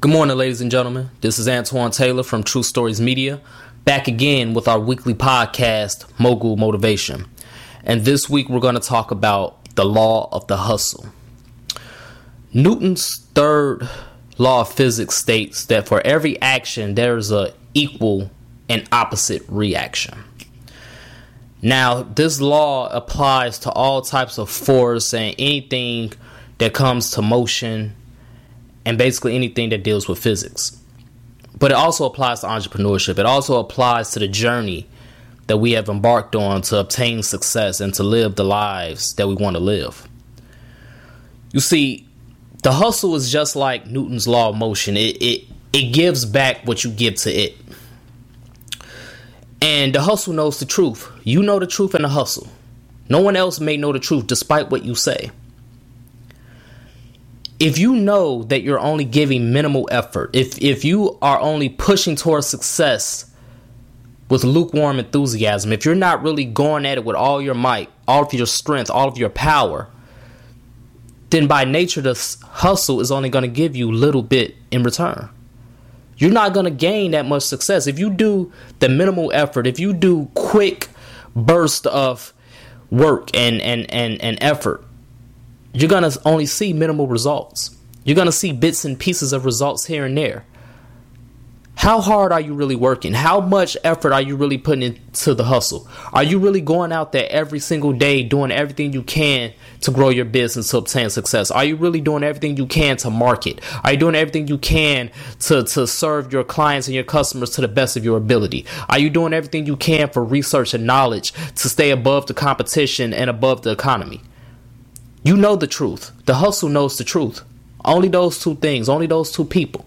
Good morning, ladies and gentlemen. This is Antoine Taylor from True Stories Media, back again with our weekly podcast, Mogul Motivation. And this week we're going to talk about the law of the hustle. Newton's third law of physics states that for every action there's a equal and opposite reaction. Now, this law applies to all types of force and anything that comes to motion and basically anything that deals with physics. But it also applies to entrepreneurship. It also applies to the journey that we have embarked on to obtain success and to live the lives that we want to live. You see, the hustle is just like Newton's law of motion. It it it gives back what you give to it. And the hustle knows the truth. You know the truth in the hustle. No one else may know the truth despite what you say if you know that you're only giving minimal effort, if if you are only pushing towards success with lukewarm enthusiasm, if you're not really going at it with all your might, all of your strength, all of your power, then by nature the hustle is only going to give you little bit in return. You're not going to gain that much success if you do the minimal effort, if you do quick burst of work and and and, and effort you're going to only see minimal results. You're going to see bits and pieces of results here and there. How hard are you really working? How much effort are you really putting into the hustle? Are you really going out there every single day doing everything you can to grow your business to obtain success? Are you really doing everything you can to market? Are you doing everything you can to, to serve your clients and your customers to the best of your ability? Are you doing everything you can for research and knowledge to stay above the competition and above the economy? You know the truth. The hustle knows the truth. Only those two things, only those two people.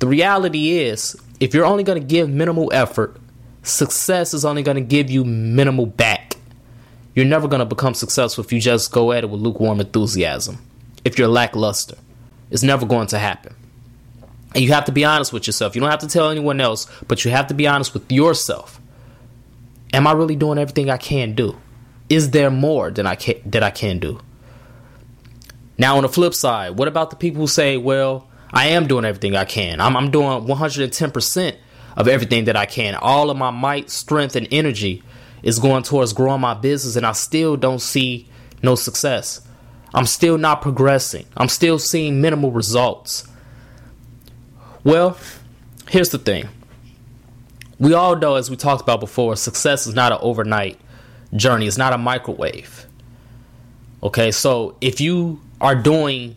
The reality is, if you're only going to give minimal effort, success is only going to give you minimal back. You're never going to become successful if you just go at it with lukewarm enthusiasm. If you're lackluster, it's never going to happen. And you have to be honest with yourself. You don't have to tell anyone else, but you have to be honest with yourself. Am I really doing everything I can do? Is there more than I can that I can do? Now on the flip side, what about the people who say, "Well, I am doing everything I can. I'm, I'm doing 110% of everything that I can. All of my might, strength, and energy is going towards growing my business, and I still don't see no success. I'm still not progressing. I'm still seeing minimal results." Well, here's the thing. We all know, as we talked about before, success is not an overnight journey. It's not a microwave. Okay, so if you are doing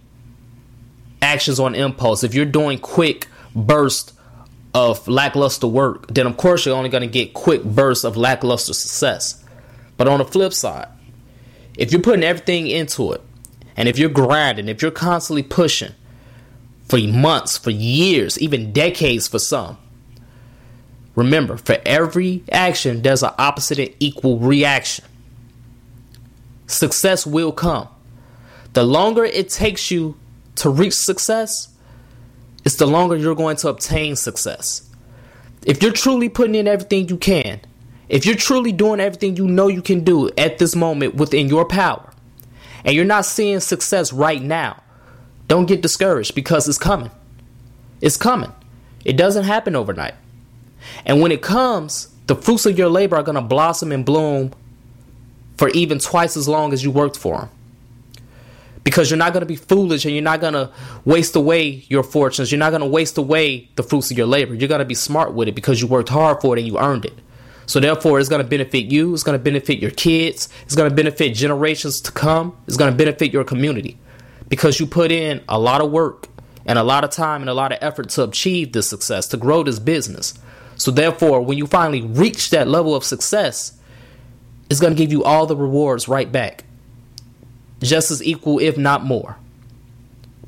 actions on impulse, if you're doing quick bursts of lackluster work, then of course you're only going to get quick bursts of lackluster success. But on the flip side, if you're putting everything into it, and if you're grinding, if you're constantly pushing for months, for years, even decades for some, Remember, for every action, there's an opposite and equal reaction. Success will come. The longer it takes you to reach success, it's the longer you're going to obtain success. If you're truly putting in everything you can, if you're truly doing everything you know you can do at this moment within your power, and you're not seeing success right now, don't get discouraged because it's coming. It's coming. It doesn't happen overnight. And when it comes, the fruits of your labor are going to blossom and bloom for even twice as long as you worked for them. Because you're not going to be foolish and you're not going to waste away your fortunes. You're not going to waste away the fruits of your labor. You're going to be smart with it because you worked hard for it and you earned it. So therefore, it's going to benefit you. It's going to benefit your kids. It's going to benefit generations to come. It's going to benefit your community because you put in a lot of work and a lot of time and a lot of effort to achieve this success, to grow this business. So therefore, when you finally reach that level of success, it's going to give you all the rewards right back. Just as equal, if not more.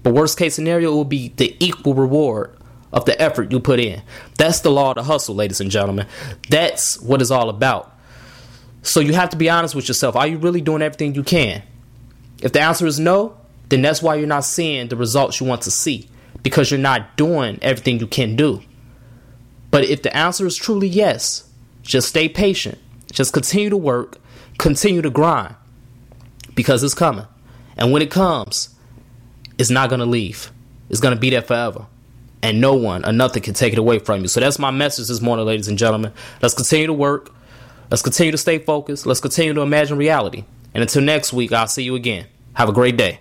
But worst case scenario it will be the equal reward of the effort you put in. That's the law of the hustle, ladies and gentlemen. That's what it's all about. So you have to be honest with yourself. Are you really doing everything you can? If the answer is no, then that's why you're not seeing the results you want to see because you're not doing everything you can do. But if the answer is truly yes, just stay patient. Just continue to work, continue to grind because it's coming. And when it comes, it's not going to leave. It's going to be there forever. And no one or nothing can take it away from you. So that's my message this morning, ladies and gentlemen. Let's continue to work. Let's continue to stay focused. Let's continue to imagine reality. And until next week, I'll see you again. Have a great day.